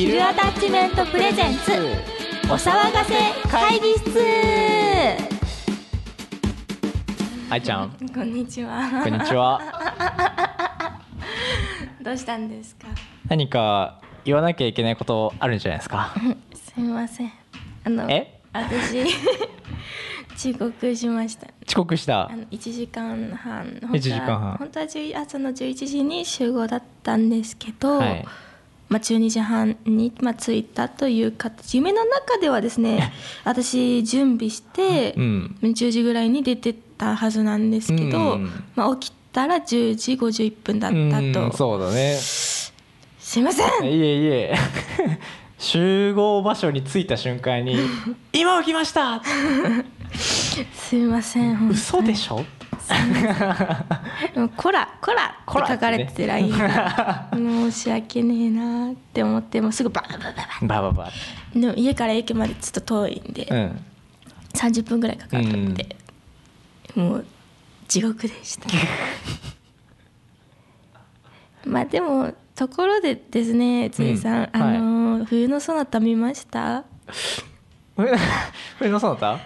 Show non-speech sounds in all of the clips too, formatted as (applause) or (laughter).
ヒルアタッチメントプレゼンツ。お騒がせ会議室。はいちゃん。こんにちは。こんにちは。(laughs) どうしたんですか？何か言わなきゃいけないことあるんじゃないですか？すみません。あのえ？私 (laughs) 遅刻しました。遅刻した？あの1時間半本当は1時間半。本当は10朝の11時に集合だったんですけど、はいまあ、12時半に、まあ、着いたという形。夢の中ではですね私準備して、うん。10時ぐらいに出てたはずなんですけど、うん。まあ、起きたら10時51分だっうんたとそうだね。すいません。いえいえ。(laughs) 集合場所に着いた瞬間に「(laughs) 今起きました! (laughs) すいません」嘘でしょ？でもこらこら (laughs) こらって書かれてて LINE が。(laughs) 申し訳ねえなって思ってもうすぐバーバーバーババババー。でも家から駅までちょっと遠いんで、うん。30分ぐらいかかったので、もう地獄でした。(laughs) まあでもところでですねついさん、うん。あのー冬のそなた見ました？冬冬のそなたあれ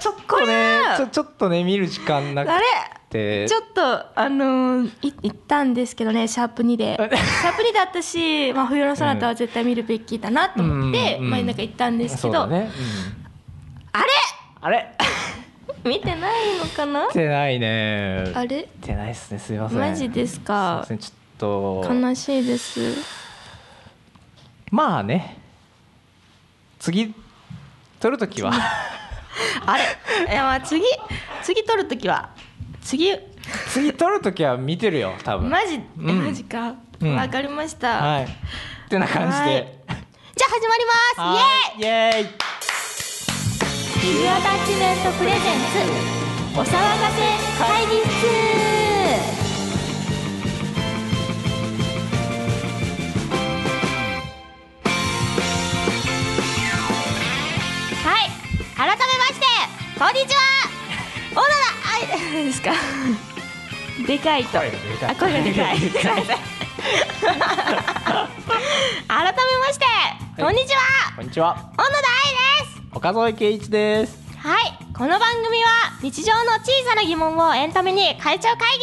ちょっとねちょちょっとね見る時間なくあれ？てちょっとあのーい行ったんですけどねシャープ2で。シャープ2であったし、まあ、冬のそなたは絶対見るべきだなと思って、うんうんまあ、なんか行ったんですけど、ね、うん。あれ？あれ？(laughs) 見てないのかな？見てないね。あれ？見てないですね。すいません。マジですか？すちょっと。悲しいです。まあね。次撮るときは (laughs) あれ？いやまあ次次撮るときは？次？次撮るときは見てるよ多分。マジ、えうん。マジか。わ、うん。かりました、はい。ってな感じはい。でじゃあ始まります。はい。イエーイ！イエーイ。ヒルアタッチメントプレゼンツお騒がせ会議室こんにちは。小野田愛ですか？でかいと。声がでかい。あ声がでかい。(laughs) 改めましてこんにちは。こんにちは。小野田愛です。岡添圭一です。はい。この番組は日常の小さな疑問をエンタメに変えちゃう会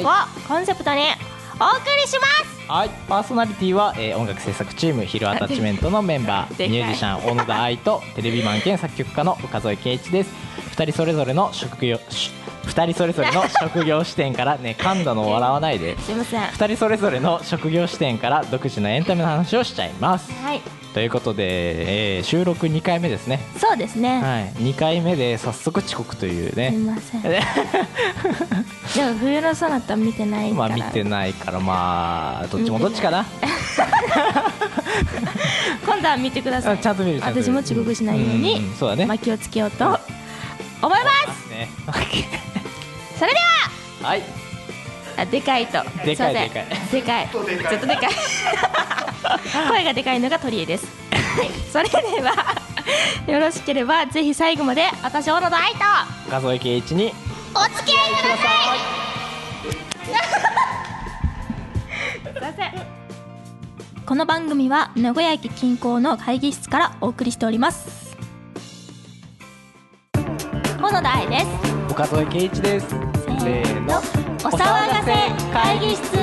議をはコンセプトにお送りしますはい。パーソナリティは、えー音楽制作チームヒルアタッチメントのメンバーミュージシャン小野田愛とテレビマン兼作曲家の岡添圭一です。二人それぞれの職業し二人それぞれの職業視点からね噛んだの笑わないで。すいません。二人それぞれの職業視点から独自のエンタメの話をしちゃいます。はいということで、えー収録2回目ですね。そうですね、はい。2回目で早速遅刻というすいねません。でも冬のそなた (laughs) 見てないから。まあ見てないからまあどっちもどっちかな。(laughs) 今度は見てください。あちゃんと見るちゃんと見る。私も遅刻しないように、うんうんそうだね。まあ、気をつけようと思います。ね。それでは！はいあでかいと。でかいでかい。でかい。ずっとでかい。(laughs) 声がでかいのが取り柄です。はい。それでは (laughs) よろしければぜひ最後まで私小野田愛と。岡添圭一に。お付き合いください。この番組は名古屋駅近郊の会議室からお送りしております。小野田愛です。岡添圭一です。せーのお騒がせ会議室。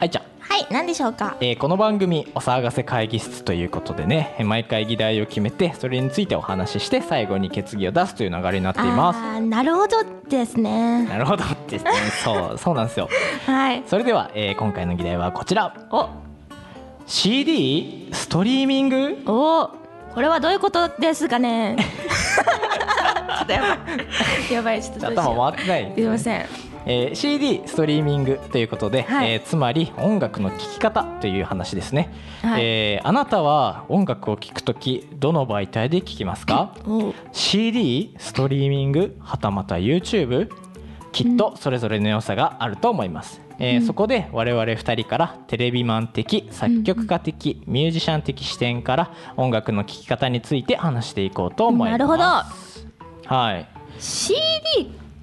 はいじゃあはい何でしょうか？えーこの番組「お騒がせ会議室」ということでねえー毎回議題を決めてそれについてお話しして最後に決議を出すという流れになっています。あーなるほどですね。なるほどですね。そうそうなんですよ。はい。それでは、えー今回の議題はこちら。お。CD ストリーミング？おこれはどういうことですかね？(laughs) っ (laughs) とやばいやばいちょっと頭回ってない。すいません。えー CD ストリーミングということで、はい。えーつまり音楽の聴き方という話ですね、はい。えーあなたは音楽を聴くときどの媒体で聴きますか？お CD ストリーミングはたまた YouTube きっとそれぞれの良さがあると思います、えーそこで我々2人からテレビマン的作曲家的、ミュージシャン的視点から音楽の聴き方について話していこうと思います。なるほどはい。CD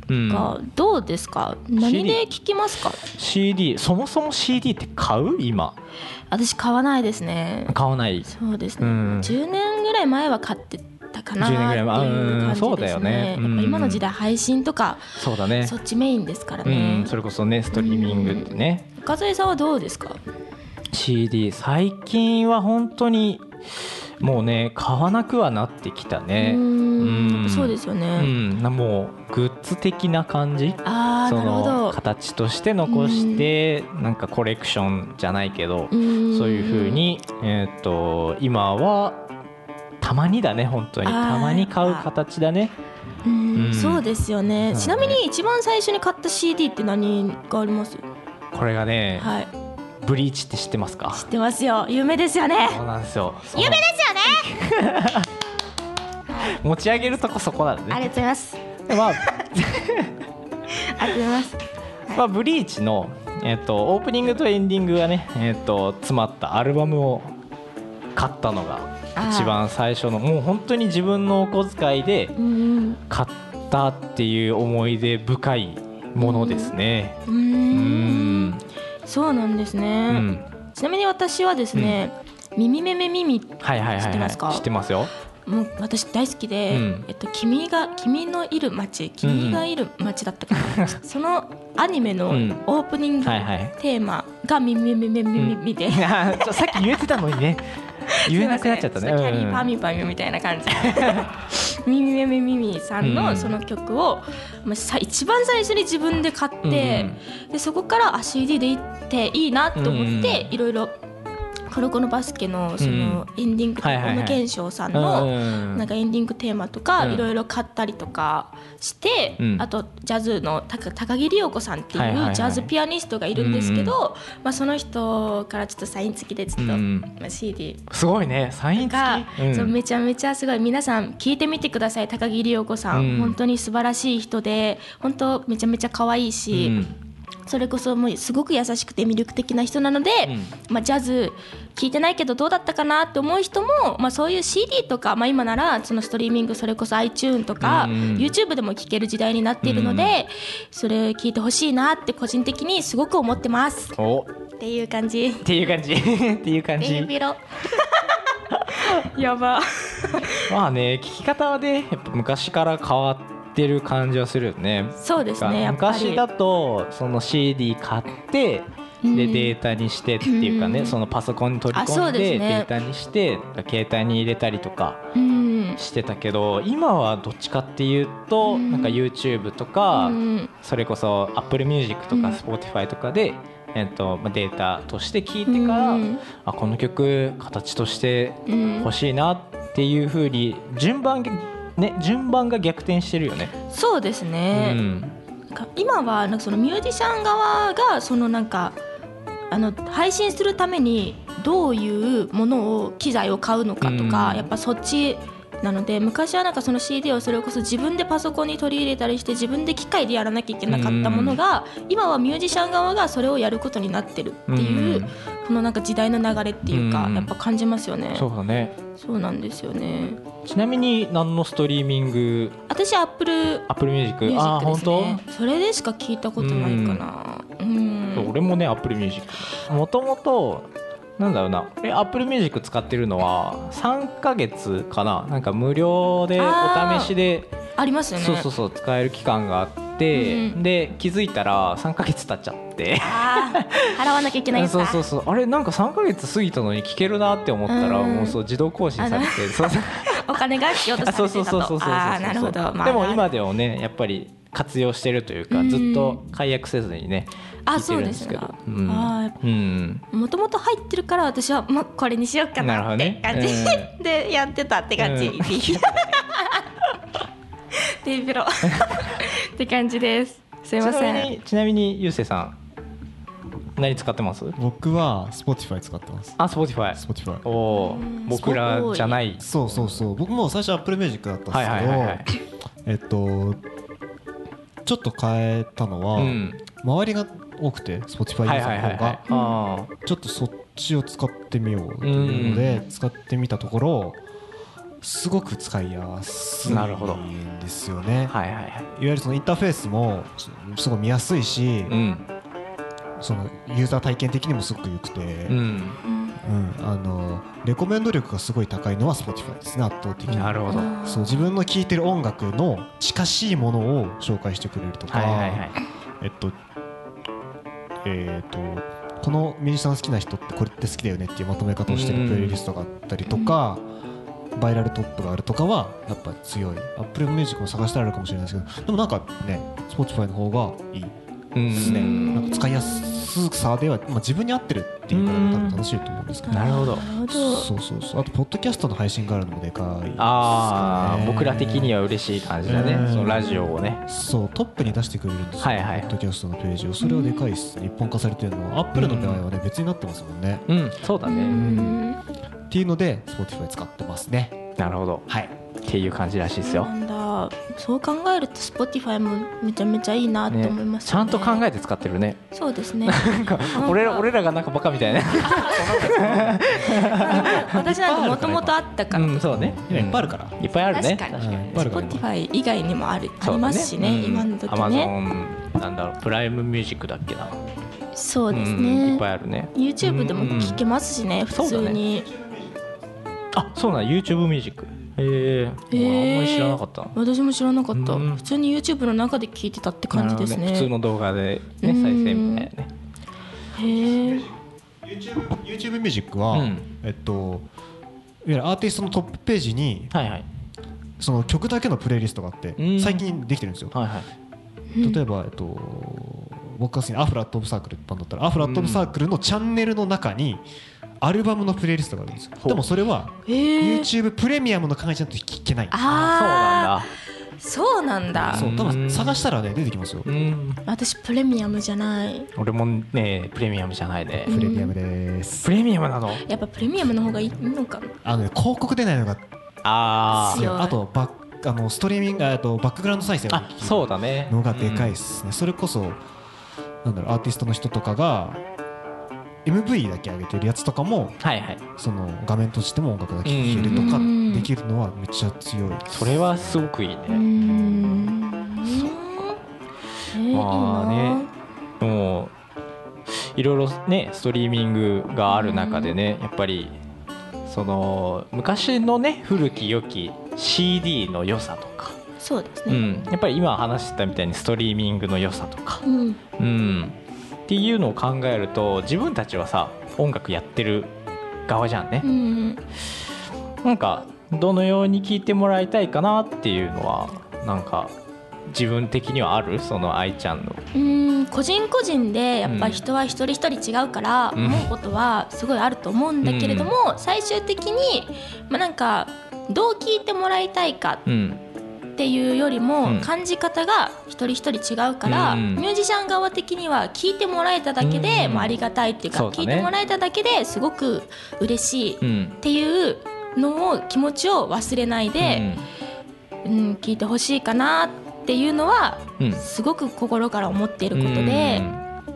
うん。がどうですか、何で聞きますか？CD そもそも CD って買う？今。私買わないですね。買わない。そうですね、うん。10年ぐらい前は買ってたかな。って10年ぐらいううん感じそうだですねよね。やっぱ今の時代配信とかそうだね。そっちメインですからうねん、それこそねストリーミングってね、深添さんはどうですか？CD 最近は本当にもうね買わなくはなってきたね。うんん。そうですようね、ん。なもうグッズ的な感じ？そああなるほのど形として残してなんかコレクションじゃないけどそういう風にえーっと今はたまにだね本当に。たまに買う形だね。うん。うん。そうですよね、そうちなみに一番最初に買った CD って何があります？これがねはいブリーチって知ってますか？知ってますよ。有名ですよね。そうなんですよ。有名ですよね。(laughs) 持ち上げるとこそこなんでね。ありがとうございます。でまあ (laughs) ありがとうございます。まあ、ブリーチの、えっとオープニングとエンディングがね、えっと詰まったアルバムを買ったのが一番最初のもう本当に自分のお小遣いでうん。買ったっていう思い出深いものですね。うんそうなんですうね、ん。ちなみに私はですね、耳めめ耳はいはいはいはい。知ってますか？知ってますよ。もう私大好きで、うん。えっと君が君のいる街君がいる街だったかな、(laughs) そのアニメのうん。オープニング。テーマが耳めめめめめで、(laughs) あーちょさっき言えてたのにね。(laughs) 言えなくなっちゃったね。キャリーパうん。ミュパミュみたいな感じ耳めめ耳さんうんのその曲を、まあ、さ一番最初に自分で買って、でそこからあ CD でいっていいなと思って、いろいろ黒子のバスケのそのエンディング、はいはいはい。小野賢章さんうんの、うん。なんかエンディングテーマとかうん。いろいろ買ったりとかして、うん。あとジャズの高高木里代子さんっていうジャズピアニストがいるんですけど、まあ、その人からちょっとサイン付きでちょっと、うん。まあ、CD すごいね。サインが付、き。そううん。めちゃめちゃすごい。皆さん聞いてみてください。高木里代子さん、うん。本当に素晴らしい人で本当めちゃめちゃ可愛いし、うんそれこそもうすごく優しくて魅力的な人なので、まあ、ジャズ聴いてないけどどうだったかなって思う人も、まあ、そういう CD とか、まあ、今ならそのストリーミングそれこそ iTune とか、うん。YouTube でも聴ける時代になっているので、それ聴いてほしいなって個人的にすごく思ってます。お。っていう感じ。っていう感じ。(laughs) っていう感じ。(laughs) やば。まあね聞き方はねやっぱ昔から変わってる感じはするよね。そうですね昔だとその CD 買ってうん。でデータにしてっていうかね、うん。そのパソコンに取り込んでデータにして携帯に入れたりとかうん。してたけど今はどっちかっていうと、うん。なんか YouTube とか、うん。それこそ Apple Music とかうん。Spotify とかで、えっとまあデータとして聞いてから、うん。あこの曲形としてうん。欲しいなっていう風に順番がね順番が逆転してるよね。そうですうね、んなん。か今はなんかそのミュージシャン側がそのなんかあの配信するためにどういうものを機材を買うのかとか、うん。やっぱそっちなので昔はなんかその CD をそれこそ自分でパソコンに取り入れたりして自分で機械でやらなきゃいけなかったものが、今はミュージシャン側がそれをやることになってるっていう、うん。このなんか時代の流れっていうか、うん。やっぱ感じますよね。そうだね。そうなんですよね。ちなみに何のストリーミング？私アップル Apple Music ミュあーージックです本ねそれでしか聞いたことないかな。うん。俺もね Apple Music もともとなんだろうな。え Apple Music 使ってるのは3ヶ月かな？なんか無料でお試しでありますよね。そうそうそう使える期間があって、うんで気づいたら3ヶ月経っちゃって。払わなきゃいけないそうだそうそう。あれなんか3ヶ月過ぎたのに聞けるなって思ったら、うんもうそう自動更新されてそうそう。(laughs) お金が必要とあされてたそうそうそうそうそうとああなるほど、まあ、でも今でもねやっぱり活用してるというか、うん。ずっと解約せずにねですけどそうですうん。あうん。もともと入ってるから私は、まあ、これにしようかなってなるほどね。感じ、うでやってたって感じ、うん。(laughs) デイビロ (laughs) って感じです。すいまちなみせんにちなみにゆうせいさん何使ってます？僕は Spotify 使ってます。あ Spotify Spotify おおうん。僕らじゃない。そうそうそう。僕も最初 Apple Music だったんですけど、えっとちょっと変えたのは、うん。周りが多くて Spotify ユはいーザーの方が。あちょっとそっちを使ってみようというので使ってみたところすごく使いやすいなるほどんですよね。はいはいはい。いわゆるそのインターフェースもすすごい見やすいし、うん。そのユーザー体験的にもすごく良くて、うん。うん。あのレコメンド力がすごい高いのは Spotify ですね圧倒的に。なるほど。そう自分の聴いてる音楽の近しいものを紹介してくれるとか、はいはいはい。えっとえっとこのミュージシャン好きな人ってこれって好きだよねっていうまとめ方をしてるプレイリストがあったりとか、バイラルトップがあるとかはやっぱ強い。Apple Music も探したらあるかもしれないですけどでもなんかね Spotify の方がいいうんですねなんか使いやすさでは、まあ、自分に合ってるっていうから多分楽しいと思うんですけど。なるほど。なるほどそうそうそう。あとポッドキャストの配信があるのもでかいですよね。ああ僕ら的には嬉しい感じだね。うん。そのラジオをね。そうトップに出してくれるんですよ、はいはい。ポッドキャストのページを。それはでかいですね。一本化されてるのはアップルの場合はね別になってますもんね、うん。そうだうねん。っていうので Spotify 使ってますね。なるほど。はい。っていう感じらしいですよそう考えると Spotify もめちゃめちゃいいなとね思いますちゃんと考ええて使ってるね。そうですね。なんか俺ら俺らがなんかバカみたいな。私なんかもともとあったから、うんそうね。いっぱいあるから。いっぱいあるね。確かに。うん。いっぱいあるか Spotify 以外にもあるありますしね今の時ね。ンなんだろうプライムミュージックだっけな。そうですうんいねっぱいあるね。YouTube でも聞けますしね、ん。普通に、あそうなん YouTube ミュージックへえあんまり知らなかった。な私も知らなかった、うん。普通に YouTube の中で聞いてたって感じですね。なるほど普通の動画でねうん。再生みたいなね。へえ YouTube, YouTube ミュージックは、うん。えっといわゆるアーティストのトップページにはいはい。その曲だけのプレイリストがあってうん。最近できてるんですよ。はいはい。例えば、えっと、僕が好きなアフラット・オブ・サークルってバンドだったらアフラット・オブ・サークルのチャンネルの中にアルバムのプレイリストがあるんですよ。でもそれは YouTube プレミアムの考えちゃんと聞けない。あああそうなんだ。そう多分探したらね出てきますよ。私プレミアムじゃない。俺もねプレミアムじゃないね。うん。プレミアムです。プレミアムなの？やっぱプレミアムの方がいいのか。なあのね広告出ないのがあ強い。あとバッあのストリーミングあとバックグラウンド再生ああそうだね。のがでかいですね、それこそなんだろうアーティストの人とかが MV だけ上げてるやつとかもはいはい。その画面としても音楽が聴けるとかうんできるのはめっちゃ強いそれはすごくいいね。うーん。えー、いいまあねなもういろいろねストリーミングがある中でねやっぱりその昔のね古き良き CD の良さとか、うそうですね。ん、やっぱり今話してたみたいにストリーミングの良さとか、うん。うん、っていうのを考えると自分たちはさ音楽やってる側じゃんね。う、んなんかどのように聴いてもらいたいかなっていうのはなんか自分的にはある？その愛ちゃんの。うん個人個人でやっぱうん。人は一人一人違うからうん思うことはすごいあると思うんだけれども、最終的にまあなんかどう聞いてもらいたいかうんっていうよりうん。も感じ方が一人一人違うから、うんミュージシャン側的には聞いてもらえただけで、うんまあ、ありがたいっていうか聞いてもらえただけですごく嬉しいっうん。ていうのを気持ちを忘れないで、うん。聞いてほしいかなっていうのはうん。うんすごく心から思っていることで、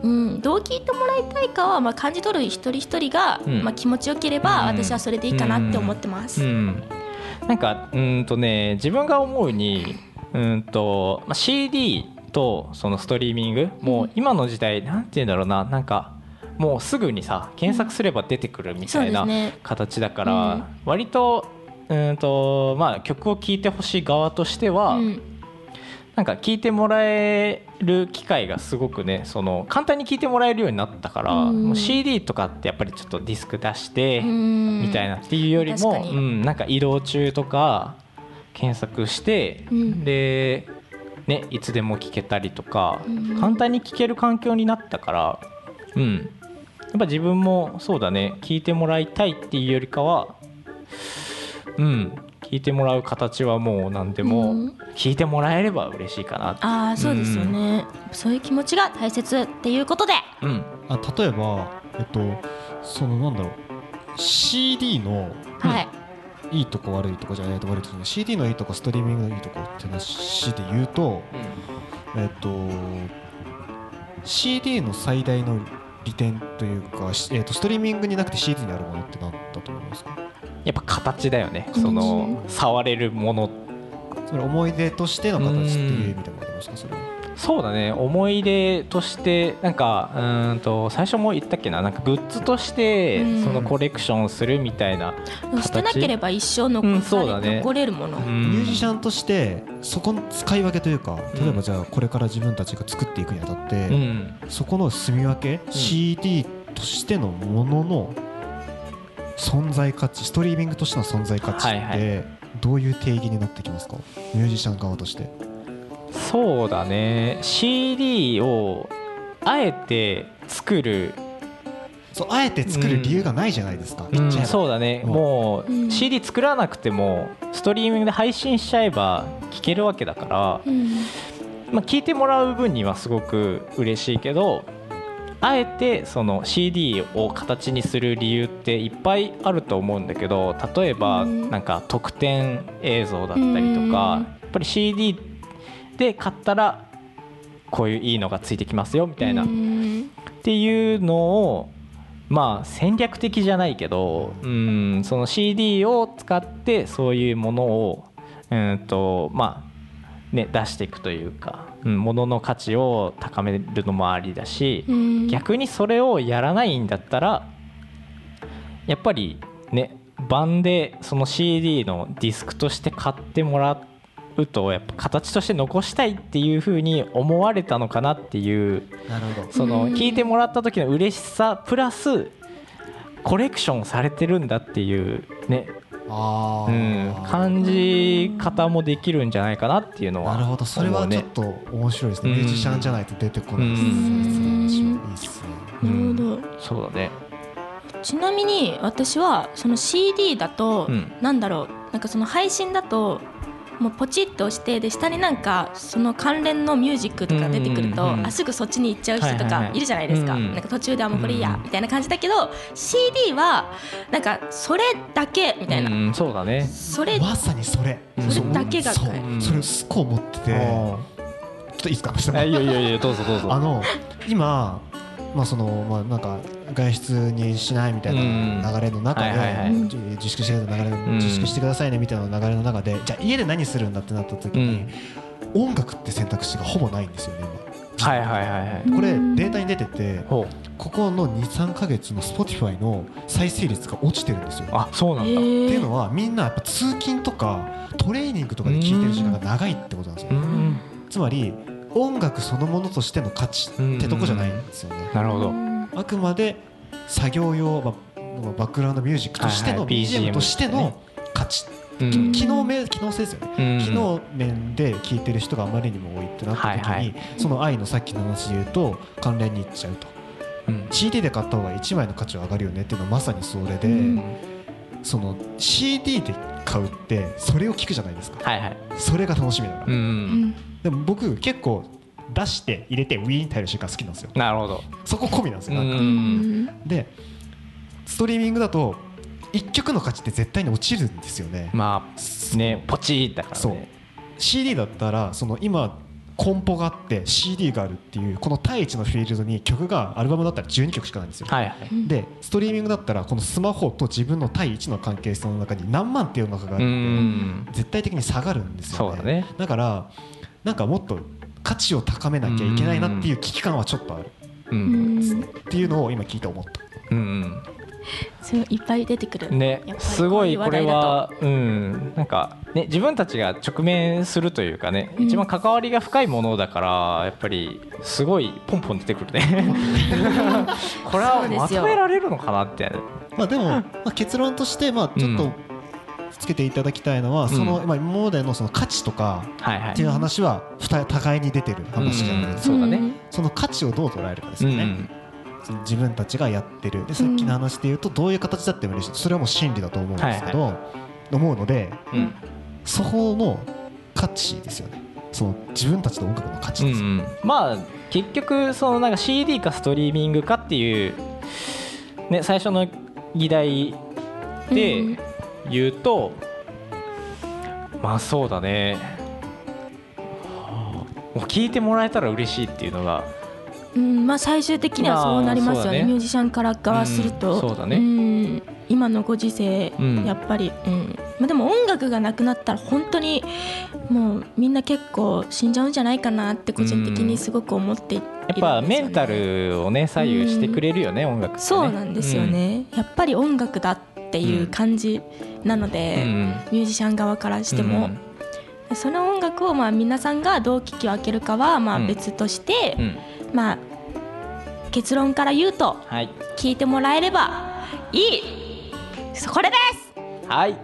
うん、どう聞いてもらいたいかは、まあ、感じ取る一人一人が、うん。まあ、気持ちよければ、うん。私はそれでいいかなって思ってます。うん、なんかうーんとね自分が思うにうーんと、まあ、CD とそのストリーミングもう今の時代なんて言うんだろうななんかもうすぐにさ検索すれば出てくるみたいな形だから、うん。割とうーんと、まあ、曲を聴いてほしい側としては、うんなんか聞いてもらえる機会がすごくねその簡単に聞いてもらえるようになったから、うん。もう CD とかってやっぱりちょっとディスク出して、うん。みたいなっていうよりも、うん、なんか移動中とか検索して、うん。で、ね、いつでも聞けたりとか、うん。簡単に聞ける環境になったから、うん、やっぱ自分もそうだね聞いてもらいたいっていうよりかは、うん、聞いてもらう形はもう何でもうん。聞いてもらえれば嬉しいかな。って。ああそうですよね、そういう気持ちが大切っていうことで。うん。あ例えばえっとそのなんだろう。CD のはい、いいとこ悪いとこじゃないと悪いとこ CD のいいとこストリーミングのいいとこって話で言うとえっと CD の最大の利点というか、しえっとストリーミングになくて CD にあるものって何だと思いますか？やっぱ形だよね。その触れるもの。それ思い出としての形っていう意味でもありますか？それは。そうだね。思い出としてなんかうーんと最初も言ったっけな？なんかグッズとしてうん。そのコレクションするみたいな、でも捨てなければ一生残うんさそうだね。れ残れるもの、うん。ミュージシャンとしてそこの使い分けというか例えばじゃあこれから自分たちが作っていくにあたって、うん。そこの住み分け、CD としてのものの存在価値ストリーミングとしての存在価値はいはってどういう定義になってきますか？ミュージシャン側として。そうだね。CD をあえて作る。そうあえて作る理由がないじゃないですか、うん。そうだね、うん。もううん。CD 作らなくてもストリーミングで配信しちゃえば聴けるわけだから、うん。まあ、聴いてもらう分にはすごく嬉しいけどあえてその CD を形にする理由っていっぱいあると思うんだけど例えばうん。なんか特典映像だったりとかうんやっぱり CD で買ったらこういういいのがついてきますよみたいな。うん。っていうのをまあ戦略的じゃないけどうんその CD を使ってそういうものをうんとまあね出していくというか、うん、物の価値を高めるのもありだしうん。逆にそれをやらないんだったらやっぱりね版でその CD のディスクとして買ってもらうとやっぱ形として残したいっていう風に思われたのかなっていうなるほど。そのうん。聞いてもらった時の嬉しさプラスコレクションされてるんだっていうね、あうー。ん、感じ方もできるんじゃないかなっていうのは。なるほど。それはちょっと面白いですね、うん。ミュージシャンじゃないと出てこないですね、うん。なるほど。そうだね。ちなみに私はその CD だと、うん。なんだろう。なんかその配信だともうポチッと押してで下になんかその関連のミュージックとか出てくると、うんうんうんあすぐそっちに行っちゃう人とかいるじゃないですか、なんか途中であもうこれいいやうんみたいな感じだけど CD はなんかそれだけみたいな、うんそうだね。それまさにそれ、うん。それだけがそう。それすっごい思ってて、ちょっといいですか？いいよいいよいいよどうぞどうぞ。あの今まあそのまあなんか外出にしないみたいな流れの中で、自粛してください流れん自粛してくださいねみたいな流れの中でじゃあ家で何するんだってなった時に、音楽って選択肢がほぼないんですよね今。はいはいはいはい。これうんデータに出ててほここの23か月の Spotify の再生率が落ちてるんですよ。うあそうなんだ、っていうのはみんなやっぱ通勤とかトレーニングとかで聴いてる時間が長いってことなんですよ。うん。つまり音楽そのものとしての価値ってとこじゃないんですよね。なるほど。あくまで作業用ババックグラウンドミュージックとしての BGM としての価値。うん。機能面機能性ですよね。うん。機能面で聴いてる人があまりにも多いってなった時に、はいはい。その愛のさっきの話で言うと関連にいっちゃうと。うん。CD で買った方が1枚の価値は上がるよねっていうのはまさにそれで、うん。その CD で買うってそれを聞くじゃないですか。はいはい。それが楽しみだから、ううん。んでも僕結構出して入れてウィーンって入る瞬間好きなんですよ。なるほど。そこ込みなんですよ、なんか。うん。でストリーミングだと1曲の価値って絶対に落ちるんですよね、まあねポチーだからね。そう。CD だったらその今コンポがあって CD があるっていうこの対一のフィールドに曲がアルバムだったら12曲しかないんですよ、はいはい。でストリーミングだったらこのスマホと自分の対一の関係性の中に何万っていうのがあうるんん。で絶対的に下がるんですよね。そうだね。だからなんかもっと価値を高めなきゃいけないなっていう危機感はちょっとある。ううん。んっていうのを今聞いて思った。うん (laughs) いっぱい出てくる。ねすごいこれはうん。なんかね自分たちが直面するというかねうん。一番関わりが深いものだからやっぱりすごいポンポン出てくるね。(laughs) これはまとめられるのかなって。まあでも、まあ、結論としてまあちょっとうん。つけていただきたいのは、そのまあ今までのその価値とかはいはい。っていう話は二互いに出てる話じゃないですか、そうだね。その価値をどう捉えるかですよね、自分たちがやってる。でさっきの話で言うとどういう形だってもいいしそれはもう真理だと思うんですけど、思うのでうん。そこの価値ですよね。その自分たちの音楽の価値です。よ、うんうん。まあ結局そのなんか CD かストリーミングかっていうね最初の議題でうん。言うと、まあそうだね。もう聞いてもらえたら嬉しいっていうのがうんまあ最終的にはそうなりますよね。まあね。ミュージシャンから側すると、うんそうだね。ん今のご時世、うん。やっぱり、うん。まあ、でも音楽がなくなったら本当にもうみんな結構死んじゃうんじゃないかなって個人的にすごく思っているんですよ、ね。やっぱメンタルをね左右してくれるよね、音楽って、ね、そうなんですよね、やっぱり音楽だっていう感じなのうん、で、うん。ミュージシャン側からしても、その音楽をまあ皆さんがどう聴き分けるかはまあうん。別として、うん、うんまあ結論から言うとはい。聞いてもらえればいい。これです。はい。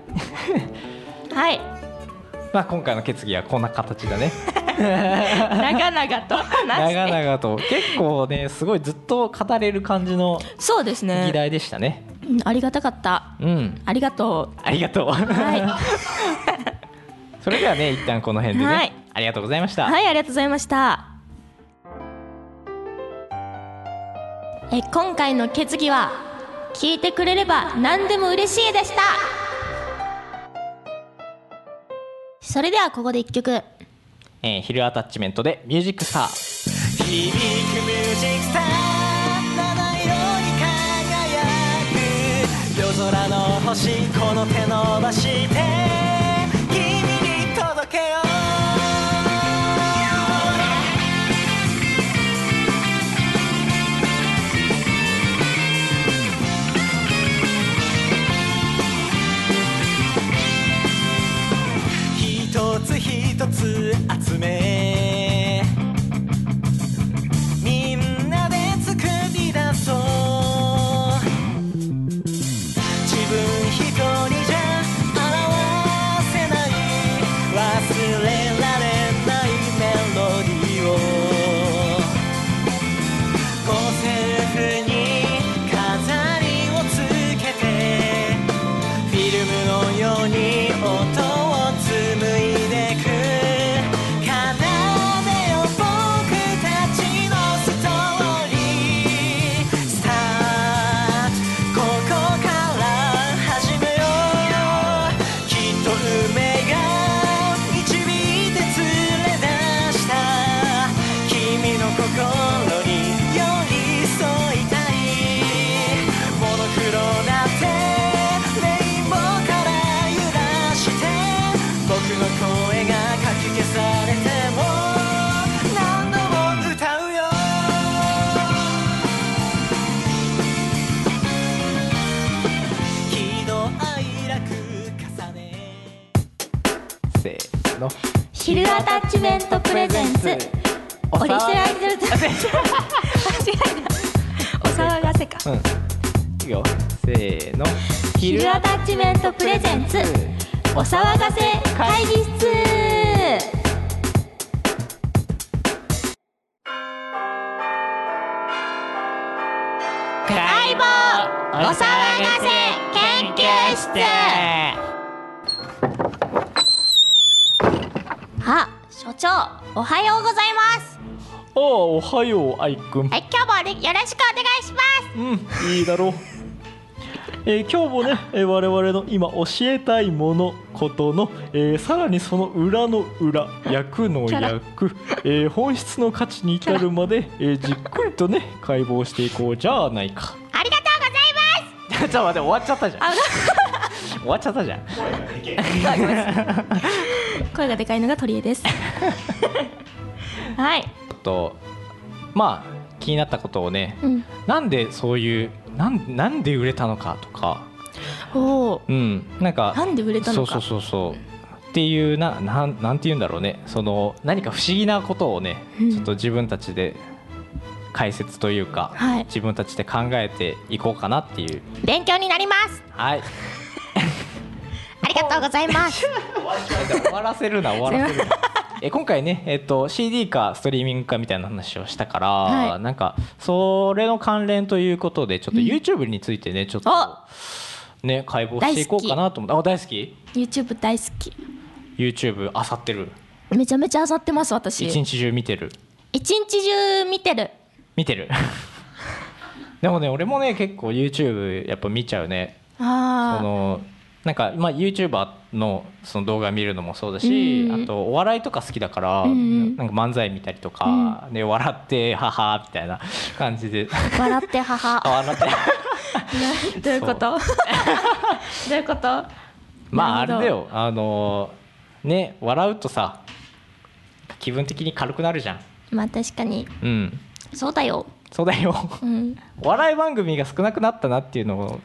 はい。(laughs) まあ今回の決議はこんな形だね。(laughs) 長々と (laughs) 話長々と。結構ねすごいずっと語れる感じのそうです議ね、題でしたね。うんありがたかった。うん。ありがとありがとうう。はい。それではね一旦この辺でね、はい。ありがとうございました、はい、ありがとうございました。え今回の決議は聞いてくれれば何でも嬉しいでした。それではここで一曲。えーヒルアタッチメントでミュージックスター響くミュージックスター七色に輝く夜空の星この手伸ばしてえた。お騒がせか。うんいいよせーのヒルアタッチメントプレゼンツ。お騒がせ会議室。おはようアイくん。はい今日もねよろしくお願いします。うん、いいだろ。う。えー今日もね、えー我々の今教えたいものことの、えーさらにその裏の裏役の役、えー本質の価値に至るまで、えーじっくりとね解剖していこうじゃないか。ありがとうございます。(laughs) ちょっと待って終わっちゃったじゃん。あ終わっちゃったじゃん。声がでかい。のが鳥江です。(laughs) はい、とまあ気になったことをねうん、なんでそういうなんなんで売れたのかとか。おおうん。なんかなんで売れたのか。そうそうそうそう。っていうななんなんて言うんだろうね。その何か不思議なことをね、うん。ちょっと自分たちで解説というか、はい。自分たちで考えていこうかなっていう。勉強になります。はいありがとうございます。終わらせるな終わらせるな。(laughs) え今回ね、えっと CD かストリーミングかみたいな話をしたから、はい。なんかそれの関連ということでちょっと YouTube についてねちょっとあね解剖していこうかなと思って。あ大好き？YouTube 大好き。YouTube あさってる？めちゃめちゃ漁ってます私。一日中見てる？一日中見てる。見てる？(laughs) でもね俺もね結構 YouTube やっぱ見ちゃうね。そああのなんか、まあ、YouTuber のその動画見るのもそうだし、うん。あとお笑いとか好きだから、んなんか漫才見たりとか、で笑ってははみたいな (laughs) 感じで。笑って母あ (laughs) 笑って。(laughs) どういうこと？どういうこと？まああれだよ。あのね笑うとさ気分的に軽くなるじゃん。まあ確かに。うん。そうだよそうだよ。うん。お笑い番組が少なくなったなっていうのを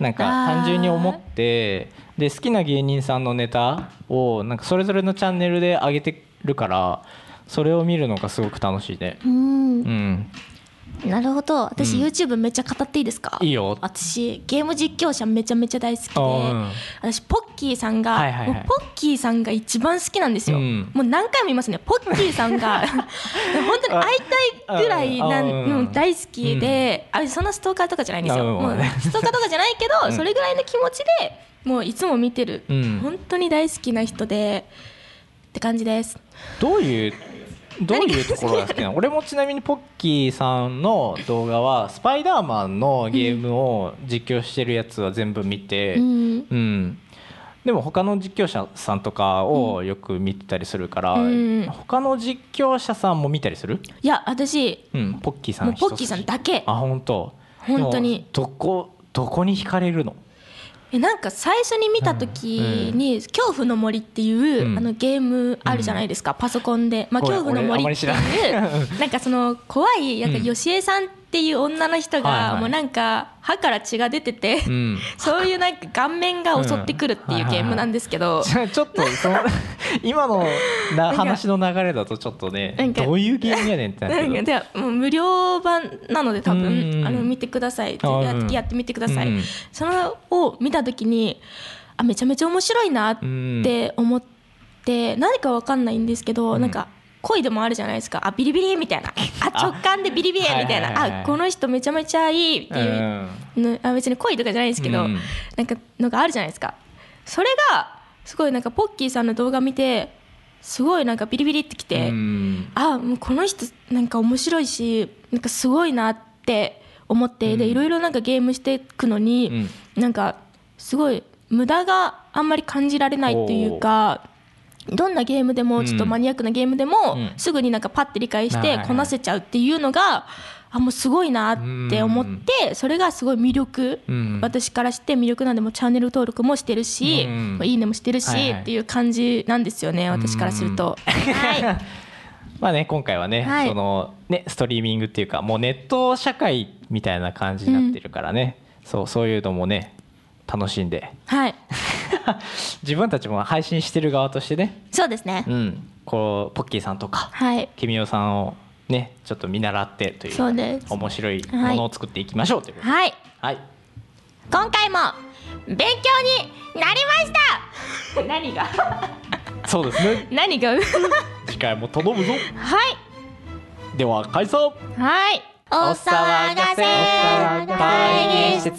なんか単純に思ってで好きな芸人さんのネタをなんかそれぞれのチャンネルで上げてるからそれを見るのがすごく楽しいね。うん。うんなるほど。私うん。YouTube めっちゃ語っていいですか？いいよ。私ゲーム実況者めちゃめちゃ大好きで、あうん。私ポッキーさんが、はいはいはい。もうポッキーさんが一番好きなんですよ、うん。もう何回も言いますね。ポッキーさんが (laughs) 本当に会いたいぐらいなあうん。の大好きで、あれそんなストーカーとかじゃないんですよ、うんもうストーカーとかじゃないけど、うん。それぐらいの気持ちでもういつも見てる、うん。本当に大好きな人でって感じです。どういうどういうところが好きなの？(laughs) 俺もちなみにポッキーさんの動画はスパイダーマンのゲームを実況してるやつは全部見て、うん。うん、でも他の実況者さんとかをよく見てたりするから、うん。他の実況者さんも見たりする、いや私うん、ポッキーさんポッキーさんだけ。あ本当。本当に。どこどこに惹かれるの？えなんか最初に見た時に「恐怖の森」っていう、うん。あのゲームあるじゃないですか、パソコンで、ま恐怖の森っていうなんかその怖いなんかうん。よしえさんっていう女の人がもうなんか歯から血が出てて、うん。(laughs) そういうなんか顔面が襲ってくるっていうゲームなんですけど、(laughs) ちょちょっとその (laughs) 今のなか話の流れだとちょっとねなんかどういうゲームやねんってなるもう無料版なので多うん分あの見てください。あやってみてください、うん。そのを見た時にあめちゃめちゃ面白いなって思って何かわかんないんですけど、うん。なんか恋でもあるじゃないですか。あビリビリみたいな。(laughs) あ直感でビリビリみたいな。あこの人めちゃめちゃいいっていう。うん。のあ別に恋とかじゃないですけど、うん。なんかのがあるじゃないですか。それがすごいなんかポッキーさんの動画見てすごいなんかビリビリってきて、うん。あもうこの人なんか面白いしなんかすごいなって思って、でうん。いろいろなんかゲームしていくのに、なんかすごい無駄があんまり感じられないっていうかどんなゲームでもちょっとマニアックなゲームでも、うん。すぐになんかパッて理解してこなせちゃうっていうのがあもうすごいなって思ってそれがすごい魅力、うん。私からして魅力なんでもうチャンネル登録もしてるし、いいねもしてるし、っていう感じなんですよね私からすると。はい。(laughs) まあね今回はね、はい。そのねストリーミングっていうかもうネット社会みたいな感じになってるからね、そうそういうのもね楽しんで。はい (laughs) 自分たちも配信してる側としてね、そうですね。うん、こうポッキーさんとかはい。ケミオさんをねちょっと見習ってというそうです。面白いものを作っていきましょうということではい。はい、今回も勉強になりました。(laughs) 何が？(laughs) そうですね何が？次回も頼むぞはい。では解散はい。お騒がせ会議室。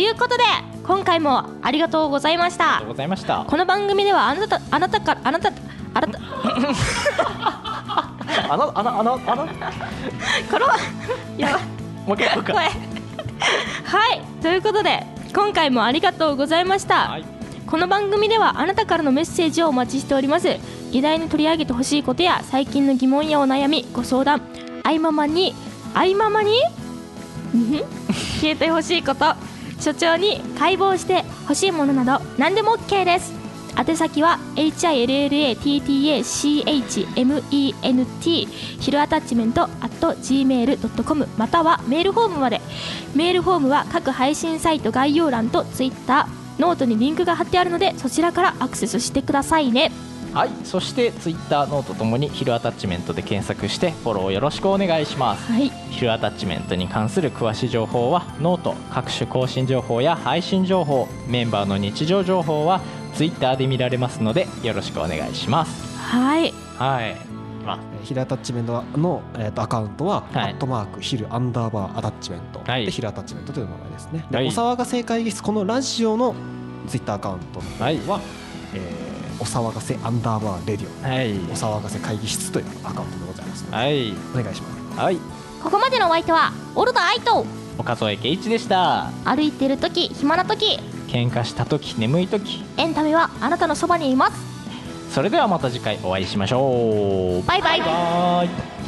いうことで今回もありがとうございました。ありがとう。ございました。この番組ではあなたあなたからあなたあなた (laughs) あのあのあのあのこのやばい。(laughs) もう一回やろうか。声はい。ということで今回もありがとうございました、はい。この番組ではあなたからのメッセージをお待ちしております。議題に取り上げてほしいことや最近の疑問やお悩みご相談あいままにあいままに？(laughs) うん？聞いてほしいこと所長に解剖してほしいものなど何でも OK です。宛先は HILLATTACHMENT ヒルアタッチメント at gmail.com またはメールフォームまで。メールフォームは各配信サイト概要欄と Twitter ノートにリンクが貼ってあるのでそちらからアクセスしてくださいね。はい、そしてツイッターノートともにヒルアタッチメントで検索してフォローよろしくお願いします。はい。ヒルアタッチメントに関する詳しい情報はノート各種更新情報や配信情報メンバーの日常情報はツイッターで見られますのでよろしくお願いします。はい。はい。ヒルアタッチメントの、えー、とアカウントは、はい。アットマークヒルアンダーバーアタッチメント、はい。でヒルアタッチメントという名前ですね。ではい。お騒がせ会議室このラジオのツイッターアカウントの方は、はい。えーお騒がせアンダーバー Radio。はい。お騒がせ会議室というアカウントでございますので、はい。お願いします。はい。ここまでのお相手はオルドアイト岡添圭一でした。歩いてる時暇な時喧嘩した時眠い時。エンタメはあなたのそばにいます。それではまた次回お会いしましょう。バイ。バイバイ